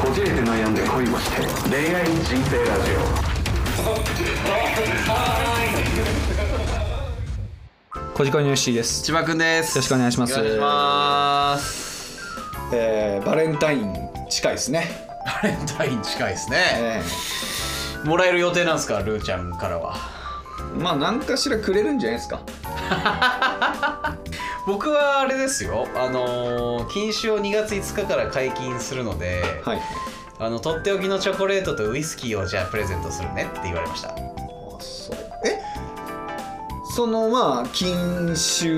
こじれて悩んで恋をして恋愛人生ラジ小鹿のよしです、千葉くんです。よろしくお願いします。お願いします。えーバレンタイン近いですね、バレンタイン近いですね、えもらえる予定なんですか？ルーちゃんからは。ーまあ何かしらくれるんじゃないですか 僕はあれですよ。あのー禁酒を2月5日から解禁するので、はい。あのとっておきのチョコレートとウイスキーをじゃあプレゼントするねって言われました。そう。え？そのまあ禁酒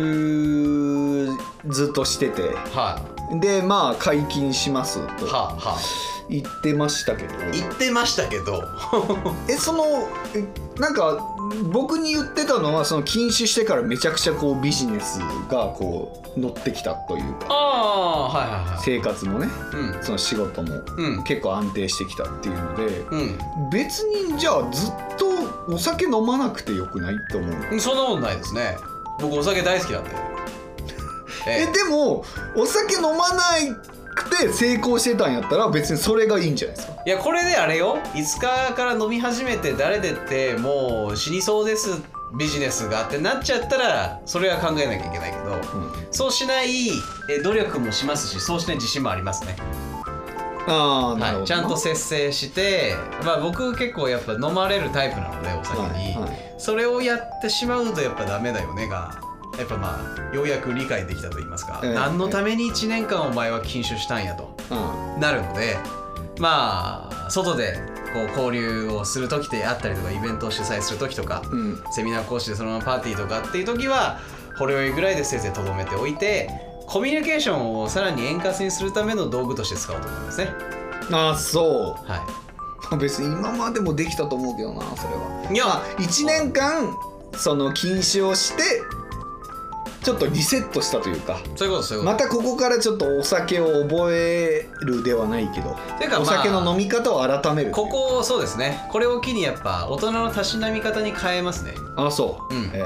ずっとしてて。はでまあ解禁しますと。あはあはあ言ってましたけど。言ってましたけど。えそのえなんか僕に言ってたのはその禁酒してからめちゃくちゃこうビジネスがこう乗ってきたというか。ああはいはいはい。生活もね。うん。その仕事もうん。結構安定してきたっていうので。うん。別にじゃあずっとお酒飲まなくてよくないって思ううんそんなことないですね。僕お酒大好きなんで。えでもお酒飲まなくて成功してたんやったら別にそれがいいんじゃないですか。いやこれであれよ。5日から飲み始めて誰でってもう死にそうですビジネスがってなっちゃったらそれは考えなきゃいけないけど、そうしないえ努力もしますしそうしない自信もありますね、ああなるほど、はい、ちゃんと節制して、まあ、僕結構やっぱ飲まれるタイプなのでお酒に、はいはい。それをやってしまうとやっぱダメだよねがやっぱまあようやく理解できたと言いますか、ええ何のために1年間お前は禁酒したんやと。うん。なるのでまあ外でこう交流をする時であったりとかイベントを主催する時とか、うん。セミナー講師でそのままパーティーとかっていう時はほろ酔いぐらいでせいぜいとどめておいてコミュニケーションをさらに円滑にするための道具として使おうと思いますね。ああそはう別に今までもできたと思うけどなそれは。いや。まあ1年間その禁酒をしてちょっとリセットしたというか。い、そういうことそういうこと。またここからちょっとお酒を覚えるではないけどていうかまあお酒の飲み方を改める。ここそうですね。これを機にやっぱ大人のたしなみ方に変えますね。あそう、うん。え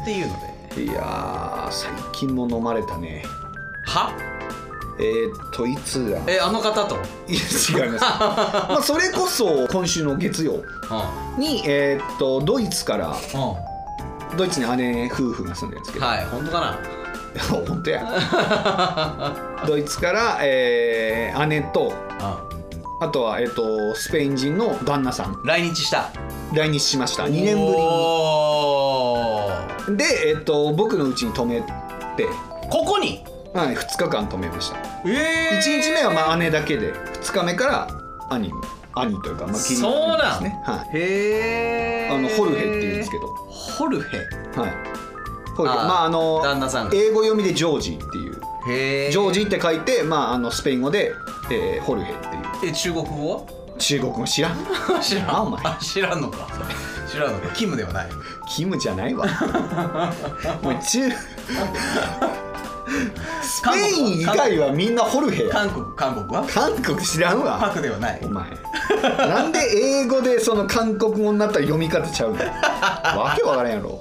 っていうので。ーいやー最近も飲まれたね。は？えー、っといつだ？えあの方と、いや違います。まあそれこそ今週の月曜うに、えーっとドイツからんうん、ドイツに姉夫婦が住んでるんですけど、はい本当かな？本当や。ドイツから、えー姉とうあ。とは、えーっとスペイン人の旦那さん。ん来日した。来日しました。2年ぶりに。で、えーっと僕のうちに泊めて、ここに？はい、2日間泊めました。え1日目はまあ姉だけで。2日目から兄兄というか、まあ、義理のそうなん。兄ですね、はい、へえあのホルヘって言うんですけど、ホルヘ。はい、ホルヘ。あーまああの旦那さんが。英語読みでジョージっていう。へえジョージって書いて、まあ、あのスペイン語で、えーホルヘっていう。え中国語？は中国語知らん？知らん。あお前。あ知らんのか。知らんのか。キムではない。キムじゃないわ。もう中スペイン以外はみんなホルヘや韓国韓国は？韓国知らんパわクではない。お前。なんで英語でその韓国語になったら読み方ちゃうの？わけわからんやろ。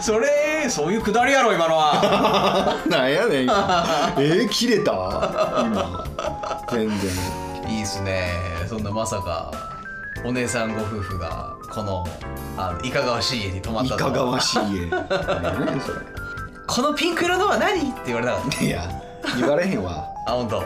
それそういうくだりやろ今のは。なんやねん。今 えー、切れた？今。全然。いいっすね。そんなまさかお姉さんご夫婦がこのあのいかがわしい家に泊まっいたとは。かがわしい家。何やねんそこのピンク色のは何？って言われなかっれいや言われへんわ。たあ本当。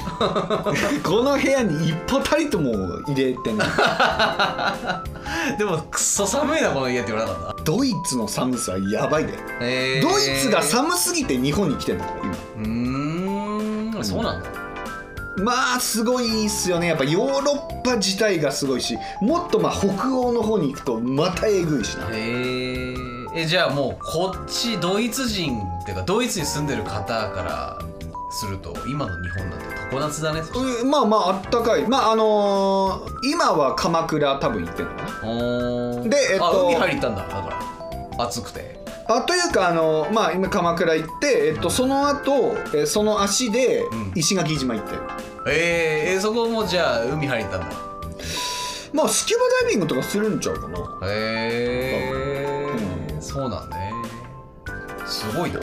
この部屋に一歩たりとも入れてない。でもくっそ寒いなこの家って言われなかった？ドイツの寒さやばいで、えドイツが寒すぎて日本に来てんだから今。うーん。そうなんだ。まあすごいっすよね。やっぱヨーロッパ自体がすごいしもっとまあ北欧の方に行くとまたえぐいしな。へええじゃあもうこっちドイツ人っていうかドイツに住んでる方からすると今の日本なんて常夏だねまあまああったかい。まああのー今は鎌倉多分行ってんのかな。でえっとあ海入ったんだだから。暑くて。あというかあのまあ今鎌倉行って、えっと、その後えその足でうん。石垣島行って、えー、えーそこもじゃあ海入ったんだ。まあスキューバダイビングとかするんちゃうかな。へえうんそうなんね。すごいな。い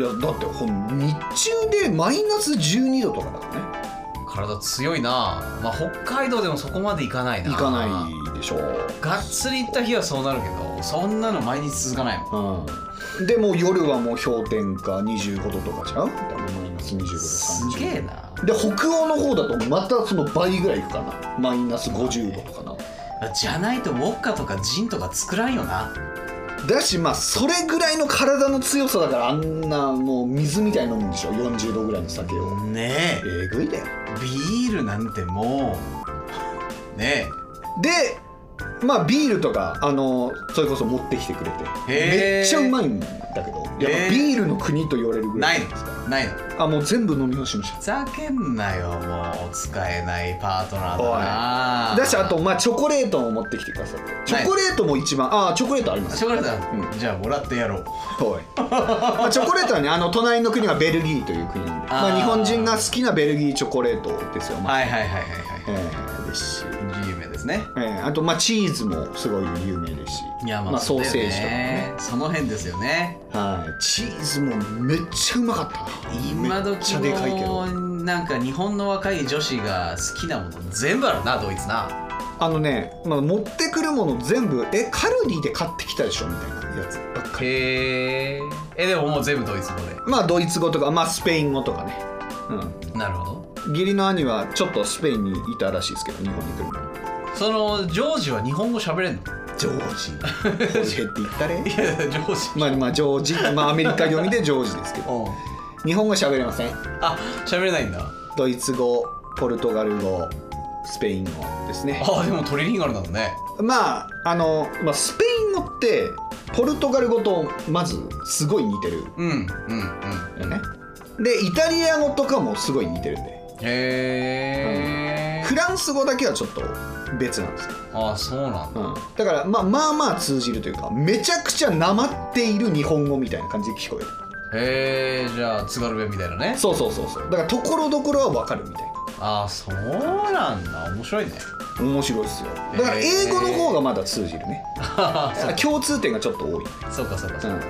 やだってほん日中でマイナス12度とかだからね。体強いな。まあ北海道でもそこまでいかないな。行かないでしょがっつり行った日はそうなるけどそんなの毎日続かないもん。うん。でもう夜はもう氷点下25度とかじゃん？マイナス25度す30度。げえな。で北欧の方だとまたその倍ぐらいいくかな。マイナス50度とかな。じゃないとウォッカとかジンとか作らんよなだしまあそれぐらいの体の強さだからあんなもう水みたいに飲むんでしょ？40度ぐらいの酒を。ねえ。ぐいだよえビールなんてもうねでまあビールとかあのそれこそ持ってきてくれて。めっちゃうまいんだけど。やっぱビールの国と言われるぐえないいの？らですかないの？あもう全部飲み干しましふざけんなよもう。使えないパートナーだな。ただしあとまあチョコレートも持ってきてくださってチョコレートも一番あチョコレートあります。チョコレートだ、うん。じゃあもらってやろう。はい。まあチョコレートはねあの隣の国がベルギーという国。なんでまあ、日本人が好きなベルギーチョコレートですよ、まあ。はいはいはいはいはい。えーですし、ね。えーあとまあチーズもすごい有名ですし。いやまあ、まあ、ソーセージとかね。その辺ですよね。はい、チーズもめっちゃうまかったな。今めっちゃでかいけど。時のなんか日本の若い女子が好きなもの全部あるなドイツな。あのね、まあ、持ってくるもの全部えカルディで買ってきたでしょみたいなやつばっかり。へええでももう全部ドイツ語まあドイツ語とか、まあ、スペイン語とかね、でなるほど。うん、義理の兄はちょっとスペインにいたらしいですけど日本に来る前にそのジョージは日本語喋れんの？ジョージ。ホルヘって言ったれ？いやジョージ。まあまあジョージ、まあアメリカ読みでジョージですけど。うん。日本語喋れません？あ喋れないんだ。ドイツ語ポルトガル語スペイン語ですね。あでもトリリンガルなんだね。まああの、まあ、スペイン語ってポルトガル語とまずすごい似てる。うんうんうん。よね。でイタリア語とかもすごい似てるんで。へえフランス語だけはちょっと別なんですよ、あそうなんだ。うん、だからまあまあまあ通じるというかめちゃくちゃなまっている日本語みたいな感じで聞こえる。へえじゃあ津軽弁みたいなね。そうそうそうそう。だからところどころは分かるみたいな。あそうなんだ。面白いね。面白いですよ。だから英語の方がまだ通じるね。そう共通点がちょっと多い、そうかそうかそうか、うん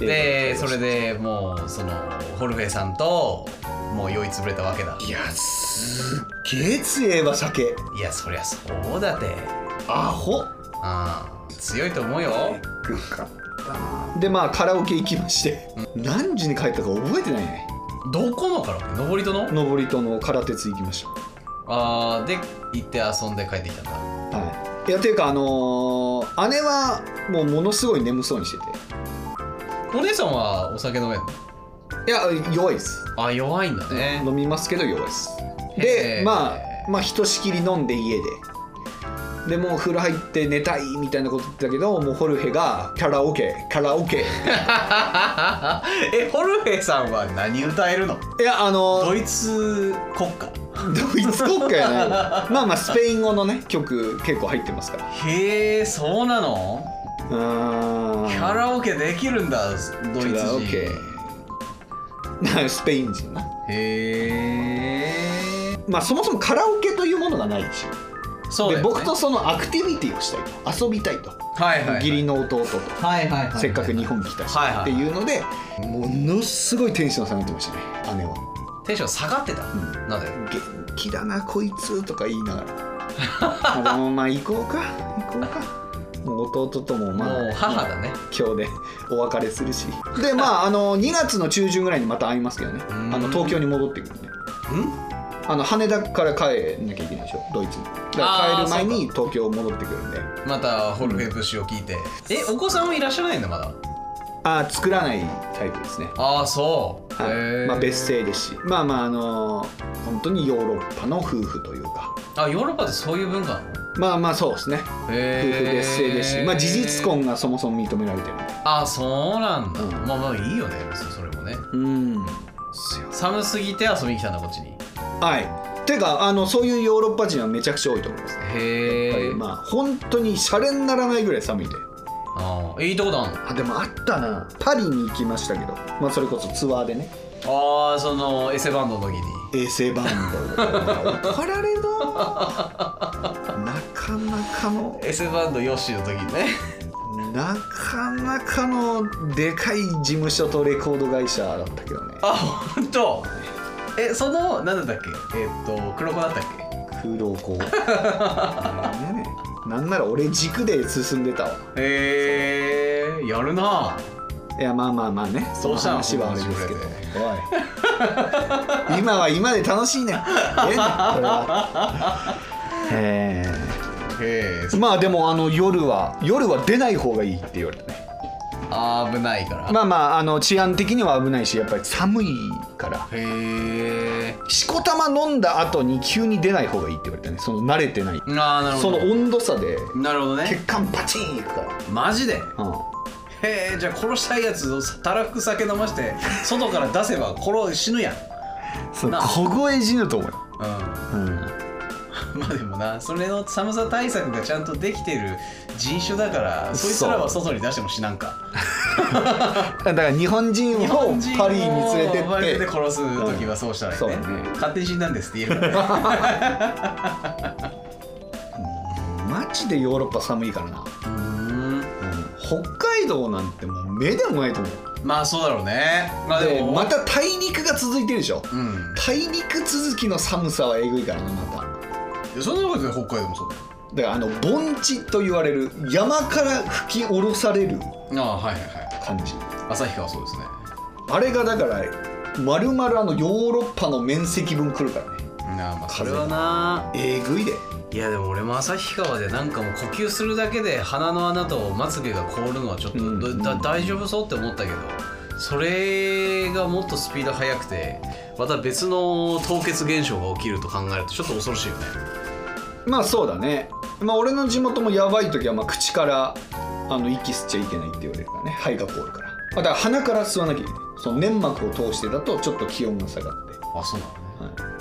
うん。でそれでもうそのホルフェさんともう酔いつぶれたわけだ。いやすっげえ強えわ酒。いやそりゃそうだて。アホ。あ強いと思うよ。グかった。なでまあカラオケ行きまして、何時に帰ったか覚えてないね。どこのカラオケ？登り戸の？登り戸の空鉄行きましあーで行って遊んで帰ってきたんだ。たはい。いやていうかあのー姉はもうものすごい眠そうにしてて。お姉さんはお酒飲めんの？いや弱いです。あ弱いんだね。飲みますけど弱いです。でまあまあひとしきり飲んで家で。でもう風呂入って寝たいみたいなこと言ってたけどもうホルヘがカラオケカラオケ。えホルフェさんは何歌えるの？いやあのドイツ国歌。ドイツ国歌やない まあまあスペイン語のね曲結構入ってますから。へえそうなの？うー。んカラオケできるんだドイツカラオ人 スペイン人な。へえまあそもそもカラオケというものがないし、でそうだよね。僕とそのアクティビティをしたいと。遊びたいと、はいはい義理の弟と、はいはいはいせっかく日本来たし、はいはいっていうのでものすごいテンション下がってましたね。姉は。テンション下がってた、ん。なんで元気だなこいつとか言いながら。まあでもまあ行こうか。行こうか弟ともまあもう母だね。今日でお別れするし。でまあ あの2月の中旬ぐらいにまた会いますけどね。うん。あの東京に戻ってくるんでん？あの羽田から帰んなきゃいけないでしょ？ドイツに。だから帰る前に東京戻ってくるんで。またホルフェ節を聞いて、えお子さんはいらっしゃらないんだまだ。あー作らないタイプですね。ああそう、はい。まあ、別姓ですし。まあまああの本当にヨーロッパの夫婦というか。あヨーロッパってそういう文化なの？まあまあそうですね。夫へ婦別姓ですし、まあ、事実婚がそもそも認められてる。んであそうなんだ、うん。まあまあいいよね。別にそれもね。うん。寒すぎて遊びに来たんだこっちに。はい。てかあのそういうヨーロッパ人はめちゃくちゃ多いと思います。ねへえまあ本当にシャレにならないぐらい寒いで。ああいいとこだ。あんのあでもあったな。パリに行きましたけど、まあ、それこそツアーでね。ああそのエセバンドの時に。衛星バンド。怒られのなかなかのエセバンドヨッシーの時にね。なかなかのでかい事務所とレコード会社だったけどね。あ本当？えそのなんだっけ？えっと黒子だったっけ？黒子。ねなんなら俺軸で進んでたわ。へえやるな。いやまあまあまあね。そうしたら話はあれですけどこおい。今は今で楽しいね。んええねんこれは。ええまあでもあの夜は夜は出ない方がいいって言われたね。あー危ないから、まあまああの治安的には危ないしやっぱり寒いから。へえしこたま飲んだ後に急に出ない方がいいって言われたね。その慣れてない。ああなるほど。その温度差でなるほど血ね管パチンいくから。マジで？うん。へえじゃあ殺したいやつをたらふく酒飲まして外から出せば殺死ぬやん。そうな凍え死ぬと思うよ、うんうん、まあでもなそれの寒さ対策がちゃんとできてる人種だからそいつらは外に出しても死なんか。だから日本人をパリに連れてパリでって殺す時はそうしたらいいね,、ね。勝手に死んだんですって言えるからねマジでヨーロッパ寒いからな、うん。北海道なんてもう目でもないと思う。まあそうだろうね。まあでも。でまた大陸が続いてるでしょ。うん。大陸続きの寒さはえぐいからなまたいやそんなことで北海道もそう。だよだからあの盆地と言われる山から吹き下ろされるああはいはいはい。感じ。旭川そうですね。あれがだからまるまるあのヨーロッパの面積分来るからね。なあまあそれはなえぐいで。いやでも俺も旭川でなんかもう呼吸するだけで鼻の穴とまつげが凍るのはちょっと、うん。だ大丈夫そうって思ったけどそれがもっとスピード速くてまた別の凍結現象が起きると考えるとちょっと恐ろしいよね。まあそうだね。まあ俺の地元もやばい時はまあ口からあの息吸っちゃいけないって言われるからね。肺が凍るから。あだから鼻から吸わなきゃいけない。その粘膜を通してだとちょっと気温が下がって、あそうなのね。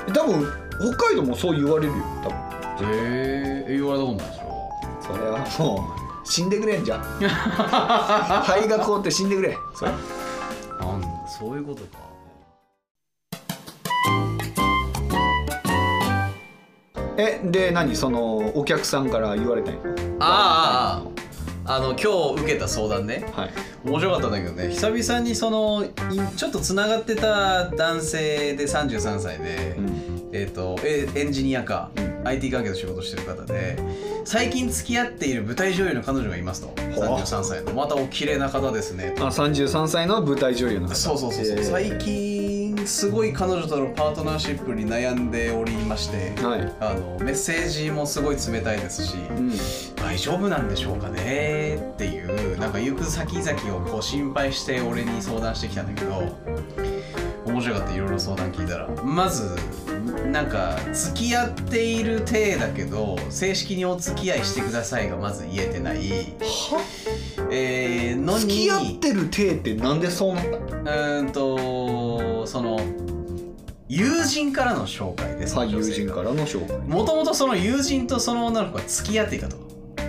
はい、多分北海道もそう言われるよ。多分。へえ言われたことないでしょそれはもう死んでくれんじゃん 肺が凍って死んでくれ。それそういうことか。えで何そのお客さんから言われたんや？ああああの今日受けた相談ね。はい。面白かったんだけどね。久々にそのいちょっとつながってた男性で33歳で、うん。えー、とえエンジニアか、うん IT 関係の仕事してる方で最近付き合っている舞台女優の彼女がいますと。33歳の。またお綺麗な方ですね。あ33歳の舞台女優の方そうそうそうそう、えー。最近すごい彼女とのパートナーシップに悩んでおりましてはい。あのメッセージもすごい冷たいですし、うん。大丈夫なんでしょうかね？っていうなんか行く先々をこう心配して俺に相談してきたんだけど面白かったいろいろ相談聞いたら。まずなんか付き合っている体だけど正式にお付き合いしてくださいがまず言えてない。は？えー、のに。付き合ってる体ってなんでそうなった？うーんとその友人からの紹介ですはい友人からの紹介。もともとその友人とその女の子が付き合っていたと。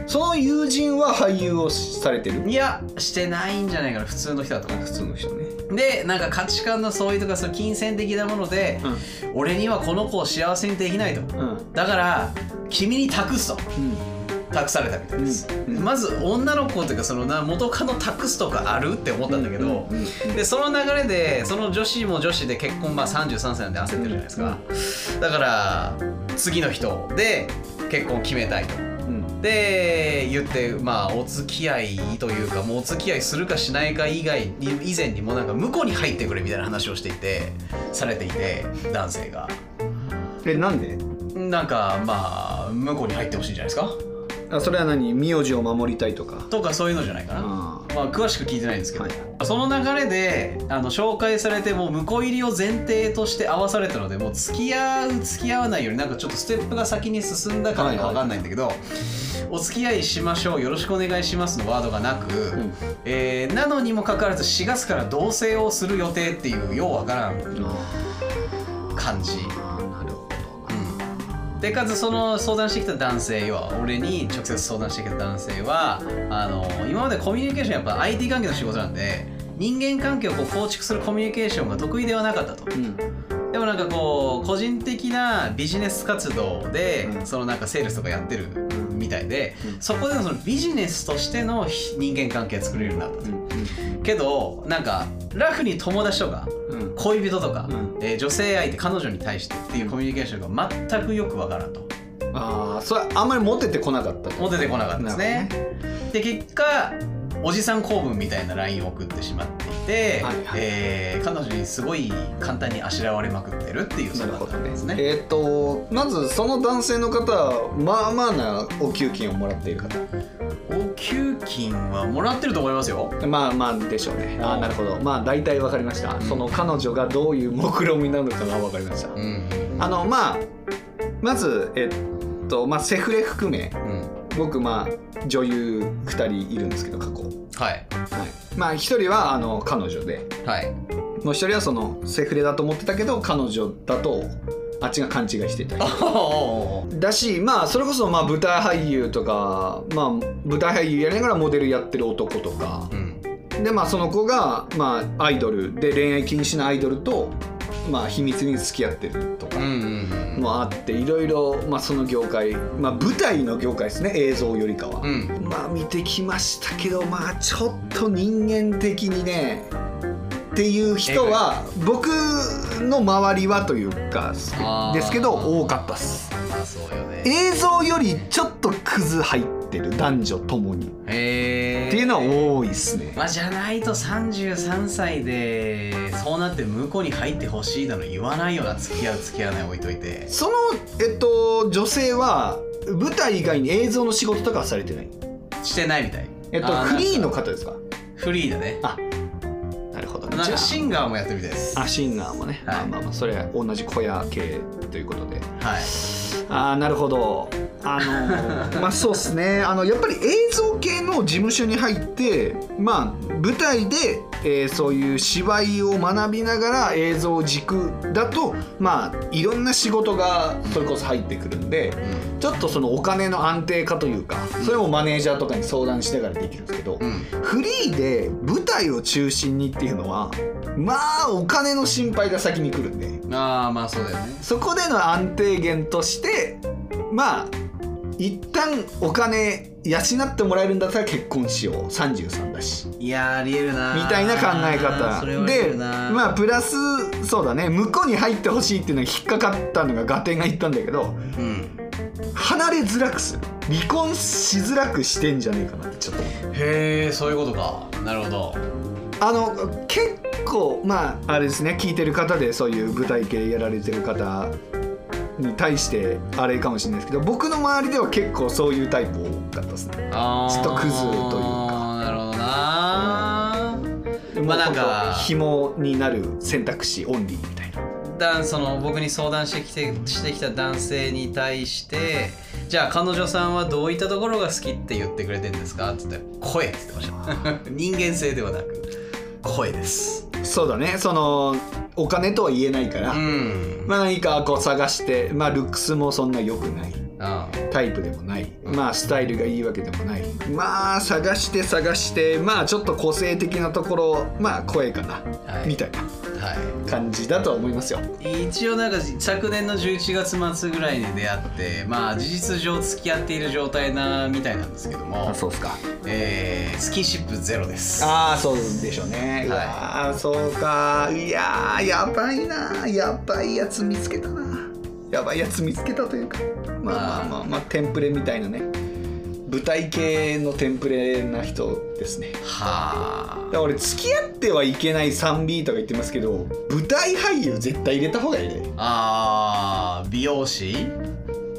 その友人は俳優をされてる？いやしてないんじゃないかな。普通の人だと思普通の人ね。うでなんか価値観の相違とかその金銭的なもので、俺にはこの子を幸せにできないと。うん。うんだから君に託すと。託されたみたいです、うん。うん。まず女の子っていうかそのな元カノ託すとかあるって思ったんだけど、うん。うん。でその流れでその女子も女子で結婚まあ33歳なんで焦ってるじゃないですか、だから次の人で結婚決めたいと。うんで言ってまあお付き合いというかもうお付き合いするかしないか以外に以前にもなんか向こうに入ってくれみたいな話をしていてされていて男性が。えなんで？なんかまあ向こうに入ってほしいんじゃないですか？あそれは何？名字を守りたいとか。とかそういうのじゃないかな、あまあ詳しく聞いてないんですけど、はい。その流れであの紹介されてもう婿入りを前提として合わされたのでもう付き合う付き合わないよりなんかちょっとステップが先に進んだからか分かんないんだけど、お付き合いしましょうよろしくお願いしますのワードがなく、ん。えーなのにもかかわらず4月から同棲をする予定っていうようわからん感じ。でかつその相談してきた男性要は俺に直接相談してきた男性はあの今までコミュニケーションやっぱ IT 関係の仕事なんで人間関係をこう構築するコミュニケーションが得意ではなかったと。うん。でもなんかこう個人的なビジネス活動で、うん。そのなんかセールスとかやってるみたいで、うん。そこでのそのビジネスとしての人間関係作れるようになったと、けどなんかラフに友達とかうん恋人とか、うん。えー女性相手彼女に対してっていうコミュニケーションが全くよくわからんと。ああそれあんまりモテてこなかったとモテてこなかったですね。で結果おじさん公文みたいな LINE を送ってしまっていて、はいはい。えー彼女にすごい簡単にあしらわれまくってるっていうそうだったんですね。えっ、とまずその男性の方はまあまあなお給金をもらっている方。お給金はもらってると思いますよ。まあまあでしょうね。あうん。あなるほど。まあ大体わかりました、その彼女がどういう目論みなのかがわかりました、うん。あのまあまずえっとまあセフレ含めうん僕まあ女優2人いるんですけど過去。はい。はい。まあ1人はあの彼女で。はい。もう1人はそのセフレだと思ってたけど彼女だとあっちが勘違いしてたり。おだしまあそれこそまあ舞台俳優とかまあ舞台俳優やりながらモデルやってる男とか。うん。でまあその子がまあアイドル。で恋愛禁止のアイドルとまあ秘密に付き合ってるとか。うんうんもあっていろいろまあその業界まあ舞台の業界ですね映像よりかは、うん。まあ見てきましたけどまあちょっと人間的にねっていう人は僕の周りはというかですけど多かったっす。映像よりちょっとクズ入ってる男女ともに。へえっていうのは多いっすね。まあじゃないと33歳でそうなって向こうに入ってほしいだの言わないような付き合う付き合わない置いといて。そのえっと女性は舞台以外に映像の仕事とかはされてない？してないみたい。えっとフリーの方ですか？フリーだね。あなるほど。ねなシンガーもやってるみたいです。あシンガーもね、はい。まあまあまあそれは同じ小屋系ということで。はい。ああなるほどあの まあそうっすね。あのやっぱり映像系の事務所に入ってまあ舞台で、えーそういう芝居を学びながら映像軸だとまあいろんな仕事がそれこそ入ってくるんでちょっとそのお金の安定化というかそれもマネージャーとかに相談しながらできるんですけど、うん。うんフリーで舞台を中心にっていうのはまあお金の心配が先に来るんで。ああまあそうだよね。そこでの安定源としてまあ一旦お金養ってもらえるんだったら結婚しよう。33だし。いやーありえるなみたいな考え方。でまあプラスそうだね。向こうに入ってほしいっていうのが引っかかったのが合点が言ったんだけどうん離れづらくする。離婚しづらくしてんじゃねえかなってちょっと。へえそういうことか。なるほど。あの結構まああれですね。聞いてる方でそういう舞台系やられてる方に対してあれかもしれないですけど僕の周りでは結構そういうタイプ多かったですね。ちょっとクズというか。なるほどな。まあなんか。紐になる選択肢オンリーみたいな。だその僕に相談してきてしてきた男性に対してじゃあ彼女さんはどういったところが好きって言ってくれてるんですかって言ったら声って言ってました。人間性ではなく声ですそうだね。そのお金とは言えないから、うん。まあ何かこう探してまあルックスもそんな良くない。あタイプでもない。まあスタイルがいいわけでもない。まあ探して探してまあちょっと個性的なところまあ声かな、はい。みたいな。は感じだとは思いますよ。い一応なんか昨年の11月末ぐらいに出会ってまあ事実上付き合っている状態なみたいなんですけどもそうですか。えースキンシップゼロです。ああそうでしょうね、うわーそうか。いやーやばいな。やばいやつ見つけたな。やばいやつ見つけたというか。まあ。まあまあまあテンプレみたいなね舞台系のテンプレな人ですね。はだから俺付き合ってはいけない 3B とか言ってますけど舞台俳優絶対入れた方がいいね。あ美容師？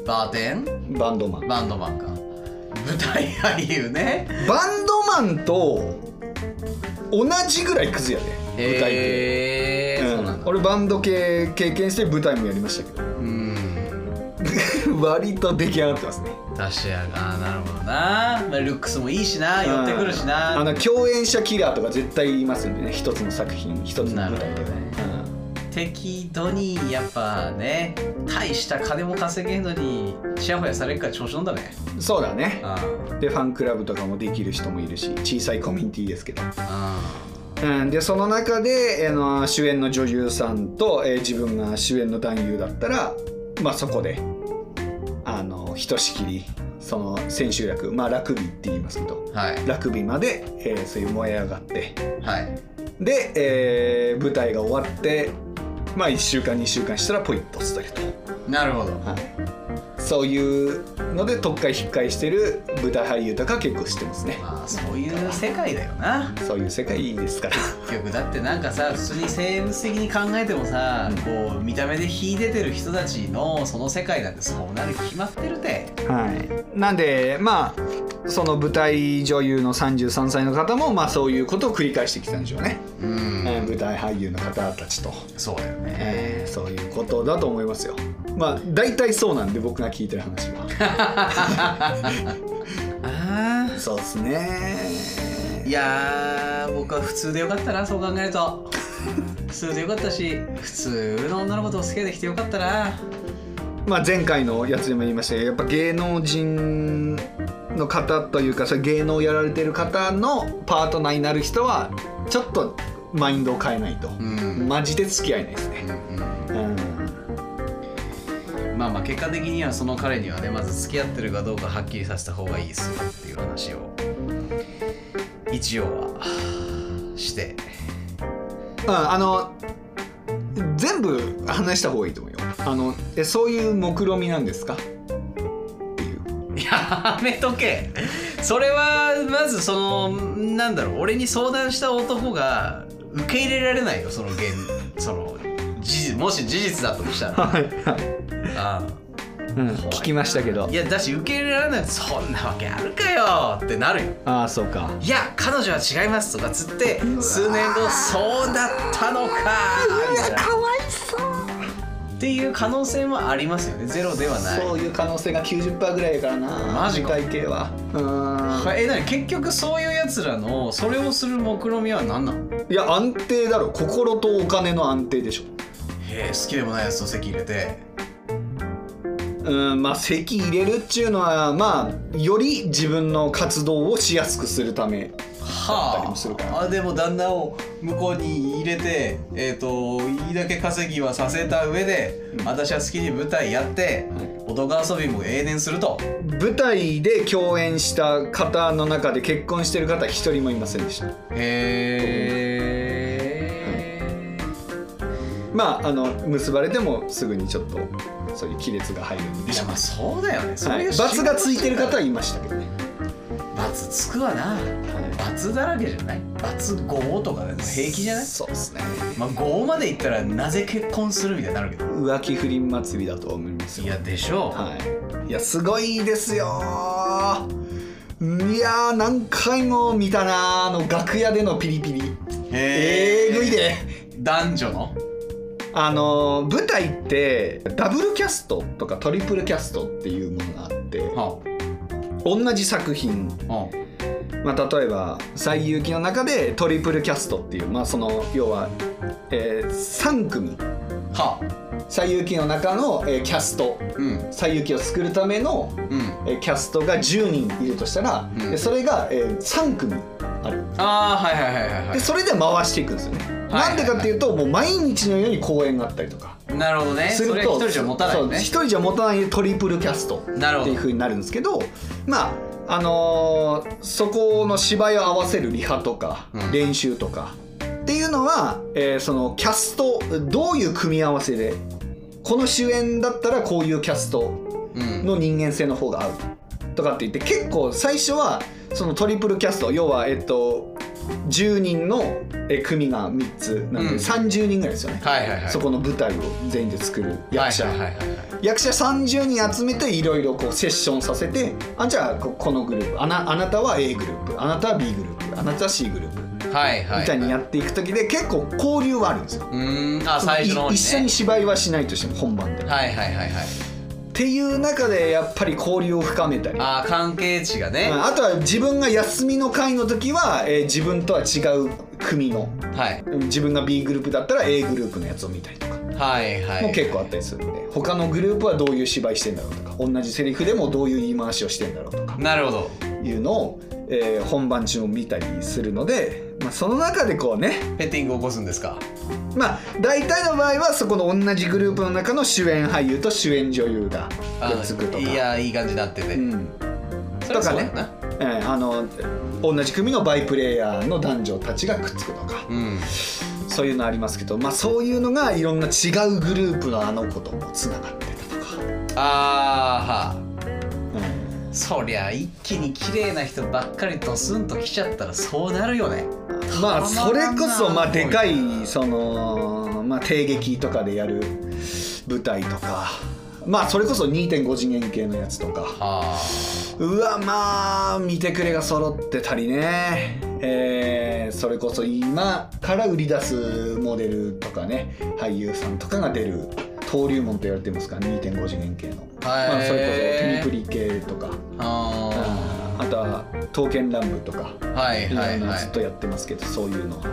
バーテン？バンドマン。バンドマンか。舞台俳優ね。バンドマンと同じぐらいクズやで舞台系、へえーうん。そうなんだ。俺バンド系経験して舞台もやりましたけど。うん。割と出来上がってますね確かにあーなるほどな、まあ、ルックスもいいしな。寄ってくるしな。あの共演者キラーとか絶対いますんでね。一つの作品一つの舞台で。なるほどね。適度にやっぱね大した金も稼げんのにちやほやされるから調子乗んだね。うんそうだね。あでファンクラブとかもできる人もいるし小さいコミュニティですけど、あうん、でその中であの主演の女優さんと、えー自分が主演の男優だったらまあそこであのひとしきりその千秋楽まあラグビーって言いますけどはい。ラグビーまで、えーそういう燃え上がってはい。で、えー舞台が終わってまあ1週間2週間したらポイッと捨てると、なるほど。はい、そういうので特会引っかえしてる舞台俳優とか結構知ってますね。まあそういう世界だよな。そういう世界ですから。結局だってなんかさ普通に生物的に考えてもさ、こう見た目で秀でてる人たちのその世界なんてそうなるに決まってるて。はい、なんでまあその舞台女優の33歳の方もまあそういうことを繰り返してきたんでしょうね、うえーん舞台俳優の方たちと、そうだよね。えーそういうことだと思いますよまあ大体そうなんで僕が聞いてる話は。あそうですね。ーいやー僕は普通でよかったなそう考えると。普通でよかったし普通の女の子とお付き合いできてよかったな。まあ、前回のやつでも言いましたけどやっぱ芸能人の方というかそれ芸能をやられてる方のパートナーになる人はちょっとマインドを変えないと、うん。マジで付き合えないですね、うんまあまあ結果的にはその彼にはねまず付き合ってるかどうかはっきりさせた方がいいですよっていう話を一応はして。ああの全部話した方がいいと思うよ。あのえそういう目論みなんですか？っていうやめとけ。それはまずそのなんだろう俺に相談した男が受け入れられないよその現その事実もし事実だとしたら。はいはい、あうん、聞きましたけど。あいやだし受け入れられないとそんなわけあるかよ。ってなるよ。ああそうか。いや彼女は違いますとかつって数年後そうだったのか。いな。かわいそう。っていう可能性もありますよね。ゼロではない。そういう可能性が90%ぐらいやからな。マジか。体系は。うん。えなに結局そういうやつらのそれをする目論みは何なの？いや安定だろ。心とお金の安定でしょ。へえ好きでもないやつと席入れてうんまあ籍入れるっちゅうのはまあより自分の活動をしやすくするためったりもするからはあ。あでも旦那を向こうに入れてえっ、といいだけ稼ぎはさせた上で、私は好きに舞台やって、男遊びも永年すると。舞台で共演した方の中で結婚してる方一人もいませんでした。へえ、まああの結ばれてもすぐにちょっとそういう亀裂が入るんで。いやまあそうだよね。そはい、れ罰がついてる方はいましたけどね。罰つくわな。罰だらけじゃない。罰5とかでも平気じゃない？そうですね。まあ5までいったらなぜ結婚するみたいになるけど。浮気不倫祭りだと思いますよ。いやでしょう、はい、いやすごいですよ。いやー何回も見たなあの楽屋でのピリピリ。えへー、ぐいで。男女の？あの舞台ってダブルキャストとかトリプルキャストっていうものがあっては同じ作品。あ。はまあ、例えば「西遊記」の中でトリプルキャストっていう、まあ、その要は、え3組。あ。は「西遊記」の中の、えーキャスト。うん「西遊記」を作るための、うん。えーキャストが10人いるとしたら、うん。でそれが、え3組ある。ああはいはいはいはいはでそれで回していくんですよね、はいなんでかっていうともう毎日のように公演があったりとか。いなるほどね。するとそれは一人じゃ持たないよね。一人じゃ持たないでトリプルキャストっていう風になるんですけどまああのーそこの芝居を合わせるリハとか、うん。練習とか。っていうのは、えーそのキャストどういう組み合わせでこの主演だったらこういうキャストうん。の人間性の方が合うとかって言って結構最初はそのトリプルキャスト要はえっと10人のえ組が3つなんでうん。30人ぐらいですよね、はいはいはい。そこの舞台を全員で作る役者、はいはいはいはい。役者30人集めていろいろこうセッションさせてあじゃあここのグループあなあなたは A グループあなたは B グループあなたは C グループはいはいみたいにやっていく時で結構交流はあるんですよ。うーん。あ最初のね、い一緒に芝居はしないとしても本番で。っはいはいはいはいていう中でやっぱり交流を深めたり。あー関係値がね、あとは自分が休みの会の時は、えー自分とは違う組の。はい。自分が B グループだったら A グループのやつを見たりとか。はいはい。も結構あったりするんで。他のグループはどういう芝居してんだろうとか。同じセリフでもどういう言い回しをしてんだろうとか。なるほど。いうのを、えー本番中も見たりするので、まあ、その中でこうね。ペッティングを起こすんですか？まあ大体の場合はそこの同じグループの中の主演俳優と主演女優があくっつくとか。いやいい感じになってて、うん。それはそうだよなえーあの同じ組のバイプレイヤーの男女たちがくっつくとか。うん。そういうのありますけど、まあ、そういうのがいろんな違うグループのあの子ともつながってたとか、あーはうん。そりゃ一気に綺麗な人ばっかりドスンと来ちゃったらそうなるよねまあそれこそまあでかいいその、まあ、帝劇とかでやる舞台とか。まあそれこそ2.5次元系のやつとか。あ。うわまあ見てくれが揃ってたりね。えーそれこそ今から売り出すモデルとかね。俳優さんとかが出る登竜門と言われてますから2.5次元系の、まあ、それこそテニプリ系とか。あああとは「刀剣乱舞」とかーはいはいはい。ずっとやってますけど、そういうのが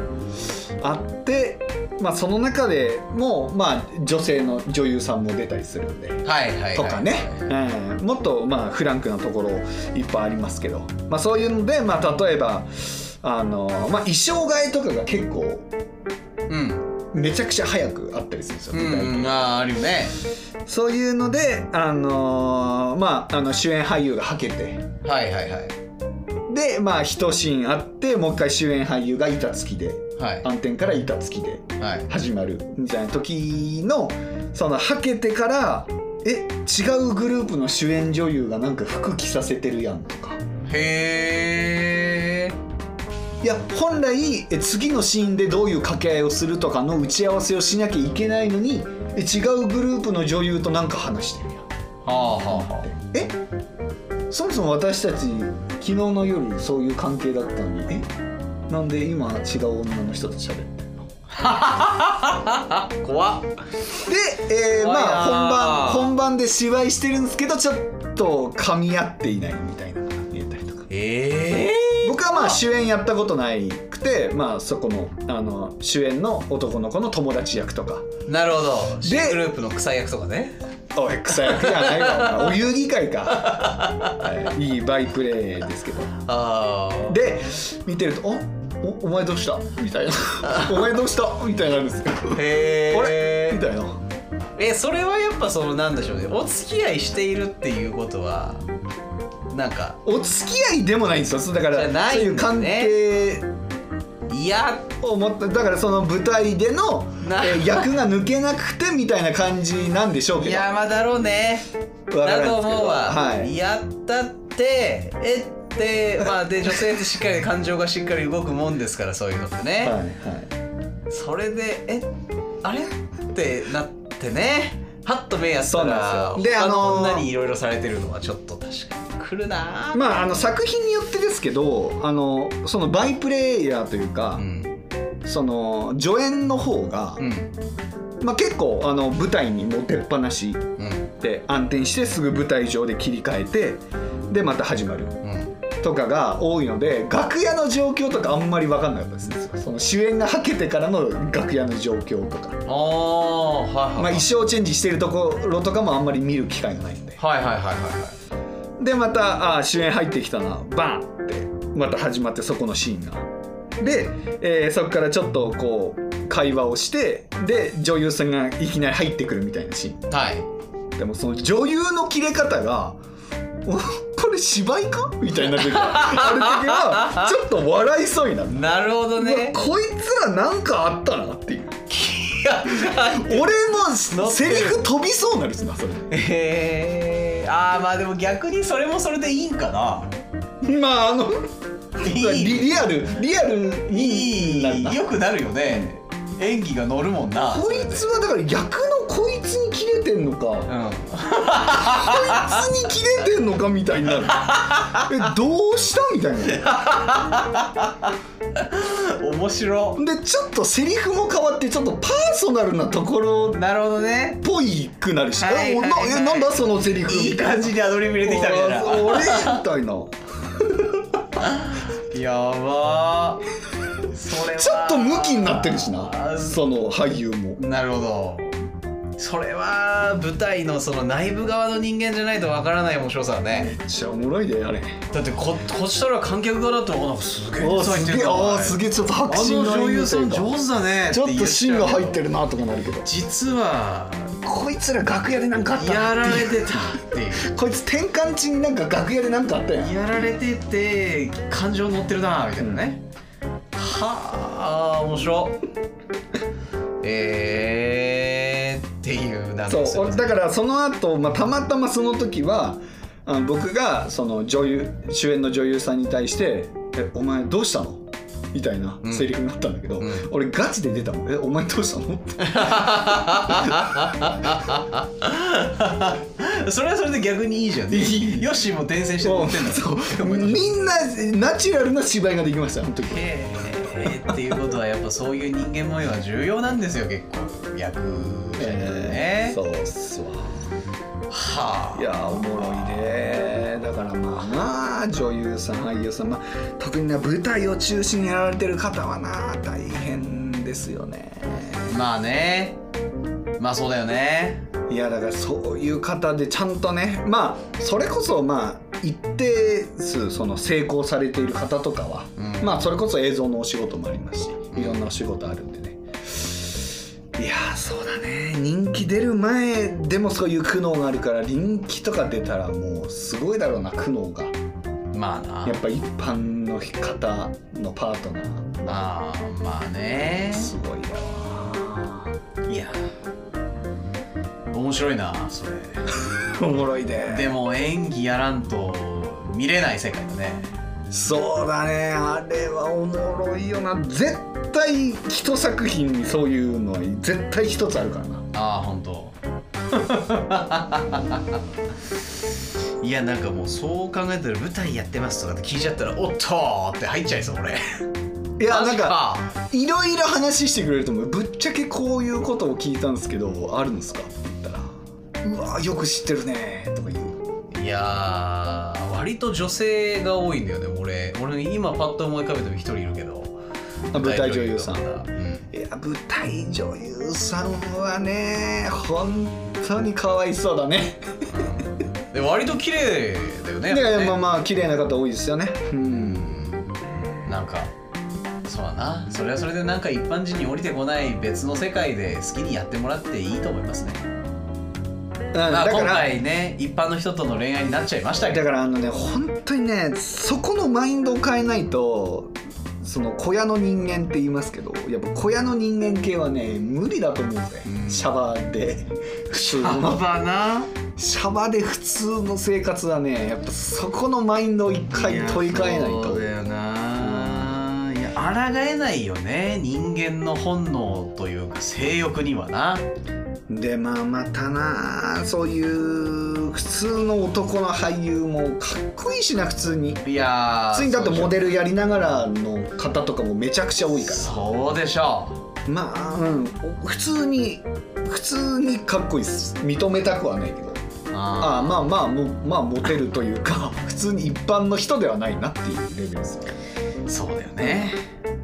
あって、まあ、その中でも、まあ、女性の女優さんも出たりするんで。はいはいはい。とかね、うんもっとまあフランクなところいっぱいありますけど、まあ、そういうので、まあ、例えばあの、まあ、衣装替えとかが結構うんめちゃくちゃ早くあったりするんですよ、うん。あーあるよね。そういうので、あのまあ、あの主演俳優がはけて。はいはいはい。でまあ一シーンあってもう一回主演俳優が板付きではい。暗転から板付きではい。始まるみたいな時のそのはけてからえ違うグループの主演女優がなんか服着させてるやんとか。へえいや本来え次のシーンでどういう掛け合いをするとかの打ち合わせをしなきゃいけないのにえ違うグループの女優となんか話してるやん。はあはあはえそもそも私たち昨日の夜そういう関係だったのに。え？なんで今違う女の人と喋ってんの？あ 怖っ。で、えー。まあ本番本番で芝居してるんですけどちょっと噛み合っていないみたいなまあ主演やったことないくてまあそこのあの主演の男の子の友達役とか。なるほど。C グループの草役とかね。おい草役じゃないわ。お遊戯会か、はい。いいバイプレイですけど。ああで見てると「おおお前どうした?」みたいな「お前どうした?」みたいになるんです。けど「へあれ?」えみたいな。えそれはやっぱそのなんでしょうね。お付き合いしているっていうことはなんかお付き合いでもないんですよ。だからじゃないそういう関係いや。を持っただからその舞台での、なえー役が抜けなくてみたいな感じなんでしょうけど。いやまあだろうね。わからだとないですけど。思うわ、はい。やったってえってまあで女性ってしっかり感情がしっかり動くもんですからそういうのってね、はいはい。それでえあれってなってね。ハッと目やったそうらなんですよ。であのー女にいろいろされてるのはちょっと確かに来るなまああの作品によってですけどあのそのバイプレイヤーというか、うん。その助演の方が、うん。まあ、結構あの舞台に持てっぱなしうんで暗転してすぐ舞台上で切り替えてでまた始まるうん。とかが多いので楽屋の状況とかあんまり分かんなかったですね。その主演がはけてからの楽屋の状況とか、ああはいはいまあ、はい衣装チェンジしてるところとかもあんまり見る機会がないんで。はいはいはいはいはいでまたあー主演入ってきたな。バンって。また始まってそこのシーンが。で、えーそこからちょっとこう会話をしてで女優さんがいきなり入ってくるみたいなシーン。はい。でもその女優の切れ方がおこれ芝居か？みたいな時がある時は ちょっと笑いそうになる、なるほどね。こいつらなんかあったなっていう。いや俺もセリフ飛びそうになるしなそれ。へえあーまあでも逆にそれもそれでいいんかな。まああのいい。リリアルリアルにいい。よくなるよね。演技が乗るもんなこいつはだから役のこいつに切れてんのか、こいつに切れてんのかみたいになる。えどうしたみたいな。うん 面白。でちょっとセリフも変わってちょっとパーソナルなところっなるほどね。ぽいくなるし、はいはいはいえなえなんだそのセリフいい感じにアドリブ入れてきたみたいな。あ俺みたいな やばー。それは。ちょっとムキになってるしな。あその俳優も。なるほどそれは舞台のその内部側の人間じゃないとわからない面白さだね。めっちゃおもろいであれ。だってここっちとら観客側だとなんかすげえってるあお前すげえちょっとあ迫真のの女優さん上手だねちょっと芯が入ってるるなとかなるけど。実はこいつら楽屋でなんかあったやられてたっていう。こいつ転換地になんか楽屋でなんかあったやん。やられてて感情乗ってるなみたいなね、はあ面白。えー、っていうなんですそう俺だからその後、まあたまたまその時はあの僕がその女優主演の女優さんに対して「えお前どうしたの?」みたいなうん。セリフになったんだけど、うん。俺ガチで出たもん「えお前どうしたの?」って。それはそれで逆にいいじゃん。いい。ヨッシーも転戦して乗ってんだそう。みんなナチュラルな芝居ができましたあの時へえっていうことはやっぱそういう人間模様は重要なんですよ結構。役者にはね、そうっすわ。はあ。いやおもろいね。だからまあまあ女優さん俳優さん、まあ、特にね舞台を中心にやられてる方はな大変ですよね。まあね。まあそうだよね。いやだからそういう方でちゃんとねまあそれこそまあ一定数その成功されている方とかは、うん。まあそれこそ映像のお仕事もありますしいろんなお仕事あるんでね。いやーそうだね。人気出る前でもそういう苦悩があるから人気とか出たらもうすごいだろうな苦悩が。まあな。やっぱ一般の方のパートナーあーまあね。すごいだろいや面白いなそれ。おもろいででも演技やらんと見れない世界だね。そうだね。あれはおもろいよな。絶対一作品にそういうのは絶対一つあるからな。ああ本当いやなんかもうそう考えたら舞台やってますとかって聞いちゃったらおっとーって入っちゃいそう俺。いやなんかいろいろ話してくれると思う。ぶっちゃけこういうことを聞いたんですけどあるんですか？って言ったら「うわよく知ってるね」とか言う。いやー割と女性が多いんだよね俺。俺今パッと思い浮かべても一人いるけど。あ舞台女優さん。うん。いや舞台女優さんはね本当にかわいそうだね。で割と綺麗だよねねやまあまあ綺麗な方多いですよね。うん。なんかそうだな。それはそれでなんか一般人に降りてこない別の世界で好きにやってもらっていいと思いますね、まあ、今回ね一般の人との恋愛になっちゃいましたけど。だからあのね本当にねそこのマインドを変えないとその小屋の人間って言いますけどやっぱ小屋の人間系はね無理だと思うぜ、うん。シャバで。普通のバな。シャバで普通の生活はねやっぱそこのマインドを一回取り替えないと。そうだよな。いや抗えないよね人間の本能というか性欲にはなでまあまたなそういう普通の男の俳優もかっこいいしな普通に。いやー普通にだってモデルルやりながらの方とかもめちゃくちゃ多いから。そうでしょまあ、うん、普通に普通にかっこいいです。認めたくはないけど。うああまあまあもまあモテるというか普通に一般の人ではないなっていうレベルですよ。そうだよね。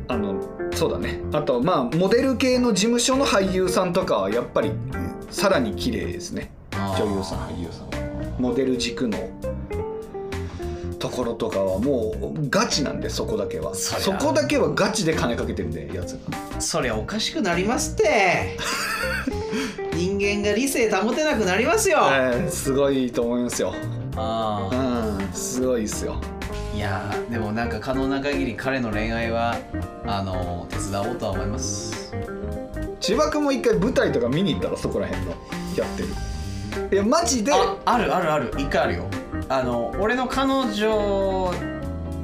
あのそうだね。あとまあモデル系の事務所の俳優さんとかはやっぱりさらに綺麗ですね。女優さん俳優さん。はモデル軸のところとかはもうガチなんでそこだけは。そこだけはガチで金かけてるんでやつが。そりゃおかしくなりますって。人間が理性保てなくなりますよ、えーすごいと思いますよ。あうんすごいですよ。ーいやーでもなんか可能な限り彼の恋愛はあの手伝おうとは思います。千葉君も一回舞台とか見に行ったらそこら辺のやってる。いやマジで？ああるあるある。一回あるよ。あの俺の彼女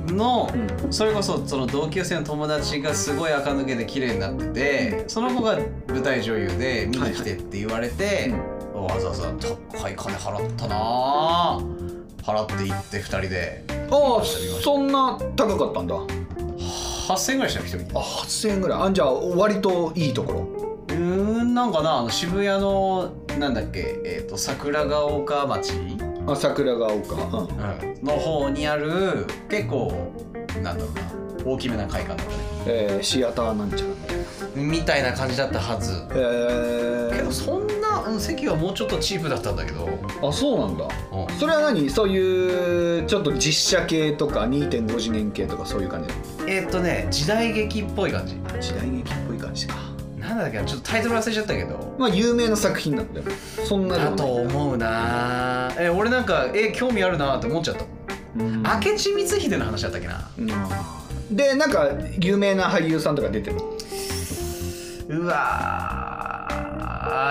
の、うそれこそその同級生の友達がすごい垢抜けて綺麗になっててその子が舞台女優で見に来てって言われて、わざわざ高い金払ったなあ払って行って2人で。ああそんな高かったんだ。8000円ぐらいしたよ1人あ8000円ぐらい。あじゃあ割といいところ。うーんなんかなあの渋谷のなんだっけえっ、と桜ヶ丘町、あ桜ヶ丘、うん。の方にある結構なんだろうな大きめな会館だったね。えーシアターなんちゃらみたいな。感じだったはず。けえどそんなうん席はもうちょっとチープだったんだけど、ー、あそうなんだ。うん。それは何？そういうちょっと実写系とか2.5次元系とかそういう感じ？えーっとね時代劇っぽい感じ。時代劇っぽい感じか。ななんだっけなちょっとタイトル忘れちゃったけど。まあ有名な作品なんだよそんなでだもない。と思うな。え俺なんかえ興味あるなって思っちゃった。うん。明智光秀の話だったっけな。うん。でなんか有名な俳優さんとか出てるうわ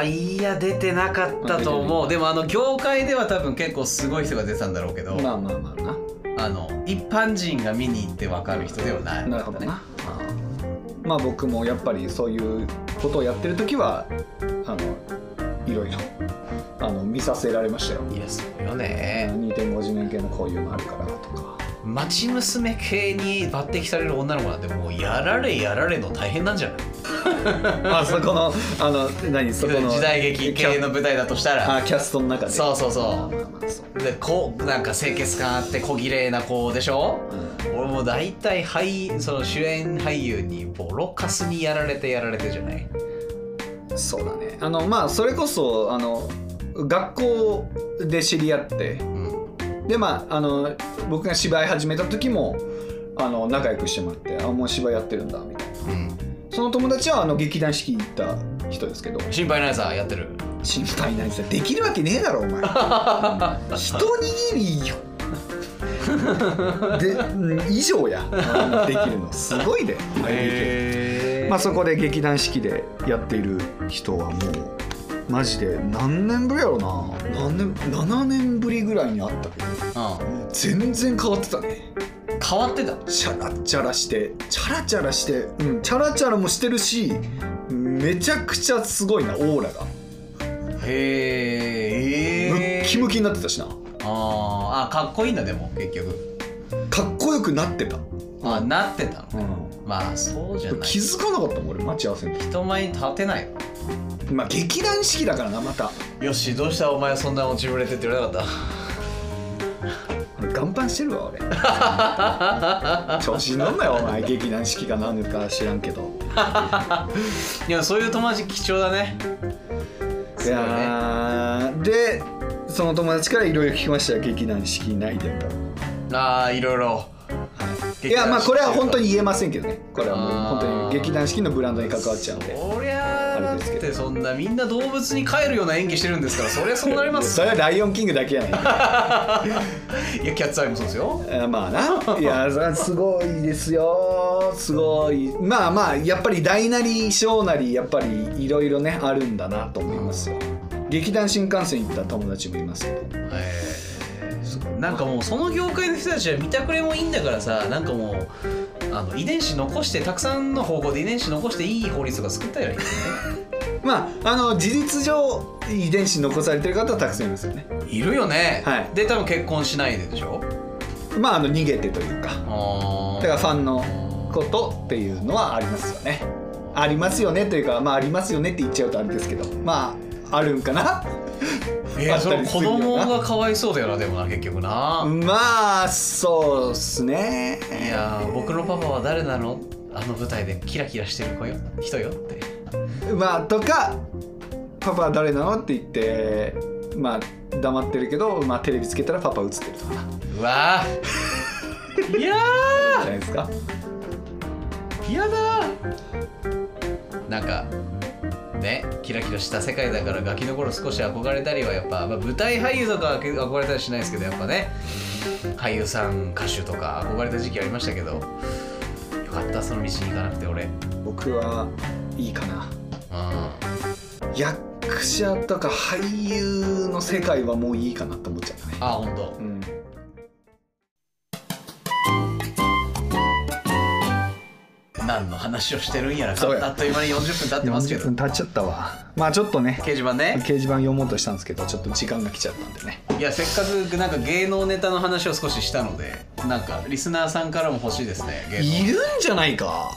ーいや出てなかったと思う。でもあの業界では多分結構すごい人が出てたんだろうけど、まあまあまあな。あの一般人が見に行って分かる人ではない。なるほどな、まあ僕もやっぱりそういうことをやってる時はあのいろいろあの見させられましたよ。いやそうよね。2.5次元系のこういうのあるからとか。町娘系に抜擢される女の子なんてもうやられやられの大変なんじゃない？あそこのあの何そこの時代劇系の舞台だとしたら。あキャストの中で。そうそうそう。うでこうなんか清潔感あって小綺麗な子でしょ？俺もう大体俳その主演俳優にボロカスにやられてやられてじゃない？うんそうだね。あのまあそれこそあの学校で知り合って。うん。でまああの僕が芝居始めた時もあの仲良くしてもらってあもう芝居やってるんだみたいな。うんその友達はあの劇団四季行った人ですけど。心配ないさやってる。心配ないさできるわけねえだろお前。一握りよ。でうん以上や。できるの。すごいでへまあそこで劇団四季でやっている人はもうマジで何年ぶりやろな。何年7年ぶりぐらいに会ったけど。うん。全然変わってたね変わってた。チャラチャラしてチャラチャラしてうんチャラチャラもしてるしめちゃくちゃすごいなオーラが。へえムッキムキになってたしな。あー。あかっこいいんだでも結局。かっこよくなってた、あなってたのうん、まあそうじゃない。気づかなかったもん俺待ち合わせの時。人前に立てない。まあ劇団四季だからなまた。よしどうした？お前そんな落ちぶれてって言われなかっ俺岩盤してるわ俺。調子に乗んなよお前。劇団四季か何か知らんけど。た いやそういう友達貴重だね。いやーでその友達からいろいろ聞きましたよ。劇団四季内でも。ああいろいろ。いやまあこれは本当に言えませんけどね。これはもう本当に劇団四季のブランドに関わっちゃうんでそりゃあだっあれですけどてそんなみんな動物に帰るような演技してるんですからそりゃそうなりますそれはライオンキングだけやない いやキャッツアイもそうですよ。あまあな。いやそれはすごいですよ。すごい。まあまあやっぱり大なり小なりやっぱりいろいろねあるんだなと思いますよ。劇団新幹線行った友達もいますけど。えーなんかもうその業界の人たちは見たくれもいいんだからさなんかもうあの遺伝子残してたくさんの方向で遺伝子残していい法律とか作ったらいいよねまああの事実上遺伝子残されてる方はたくさんいますよね。いるよね、はい。で多分結婚しないででしょ？まああの逃げてというか。あだからファンのことっていうのはありますよね。ありますよねというかまあありますよねって言っちゃうとあれですけど。まああるんかな？えー、それ子供がかわいそうだよなでもな結局な、まあそうっすね。いやー僕のパパは誰なの？あの舞台でキラキラしてる子よ人よってまあとか「パパは誰なの?」って言ってまあ黙ってるけど、まあ、テレビつけたらパパ映ってるとかな。うわー。いやじゃないですか。ーやだー。なんかねキラキラした世界だからガキの頃少し憧れたりはやっぱ、まあ、舞台俳優とかは憧れたりしないですけどやっぱね俳優さん歌手とか憧れた時期ありましたけどよかったその道に行かなくて俺。僕はいいかな。うん役者とか俳優の世界はもういいかなと思っちゃったね。あ本当。うん。何の話をしてるんやらそうや。あっという間に40分経ってますけ40ど分経っちゃったわ。まあちょっとね。掲示板ね。掲示板読もうとしたんですけどちょっと時間が来ちゃったんでね。いやせっかくなんか芸能ネタの話を少ししたのでなんかリスナーさんからも欲しいですね芸能。いるんじゃないか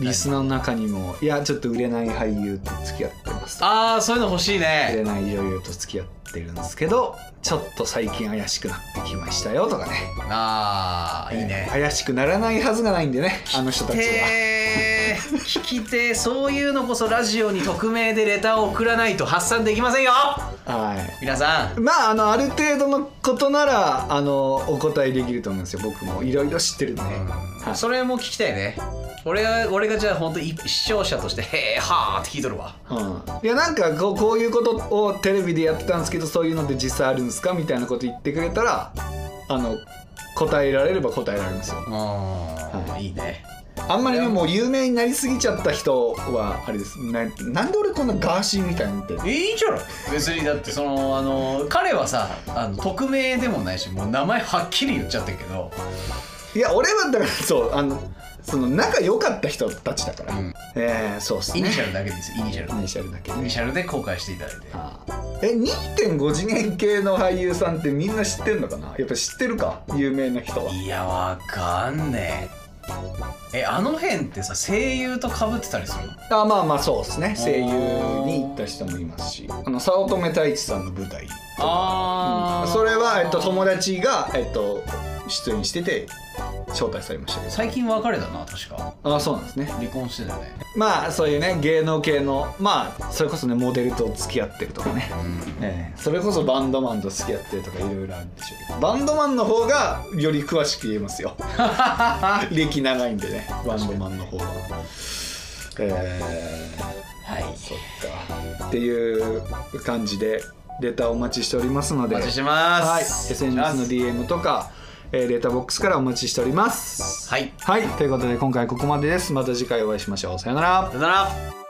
リスナーの中にもいやちょっと売れない俳優と付き合ってますと。ああそういうの欲しい売ねれない女優と付き合ってるんですけどちょっと最近怪しくなってきましたよとかね。ああいいね。怪しくならないはずがないんでねあの人たちは。てー聞きてー。そういうのこそラジオに匿名でレターを送らないと発散できませんよ。はい。皆さん。まああのある程度のことならあのお答えできると思うんですよ。僕もいろいろ知ってるんで、はい。それも聞きたいね俺が俺がじゃあ本当に視聴者として「へえはあ」って聞いとるわ。うん、いやなんかこうこういうことをテレビでやってたんですけどそういうのって実際あるんですかみたいなこと言ってくれたらあの答えられれば答えられますよ。うん、い、いね。あんまりねもう有名になりすぎちゃった人はあれです。ななんで俺こんなガーシーみたいに言ってんの？いいんじゃない。別にだってそのあの彼はさあの匿名でもないしもう名前はっきり言っちゃってるけど。いや俺はだからそうあのその仲良かった人たちだから、うん。ええそうっすね。イニシャルだけですイニシャル。イニシャルだけイニシャルで公開していただいて。ああ。え2.5次元系の俳優さんってみんな知ってんのかな？やっぱ知ってるか？有名な人は。いやわかんねえ。えあの辺ってさ声優とかぶってたりするの？あまあまあそうですね。声優に行った人もいますし。あの早乙女太一さんの舞台あそれは、えっと、友達が、えっと、出演してて招待されましたけど。最近別れたな確か。あそうなんですね。離婚してたよね。まあそういうね芸能系のまあそれこそねモデルと付き合ってるとかね、ええ。それこそバンドマンと付き合ってるとかいろいろあるんでしょうけど。バンドマンの方がより詳しく言えますよ。歴長いんでね。バンドマンの方はえはい。ー、そっか。っていう感じでレターお待ちしておりますので。お待ちしてます。はい、SNS の DM とか、えーレターボックスからお待ちしております。はい。はい。ということで今回ここまでです。また次回お会いしましょう。さよなら。さよなら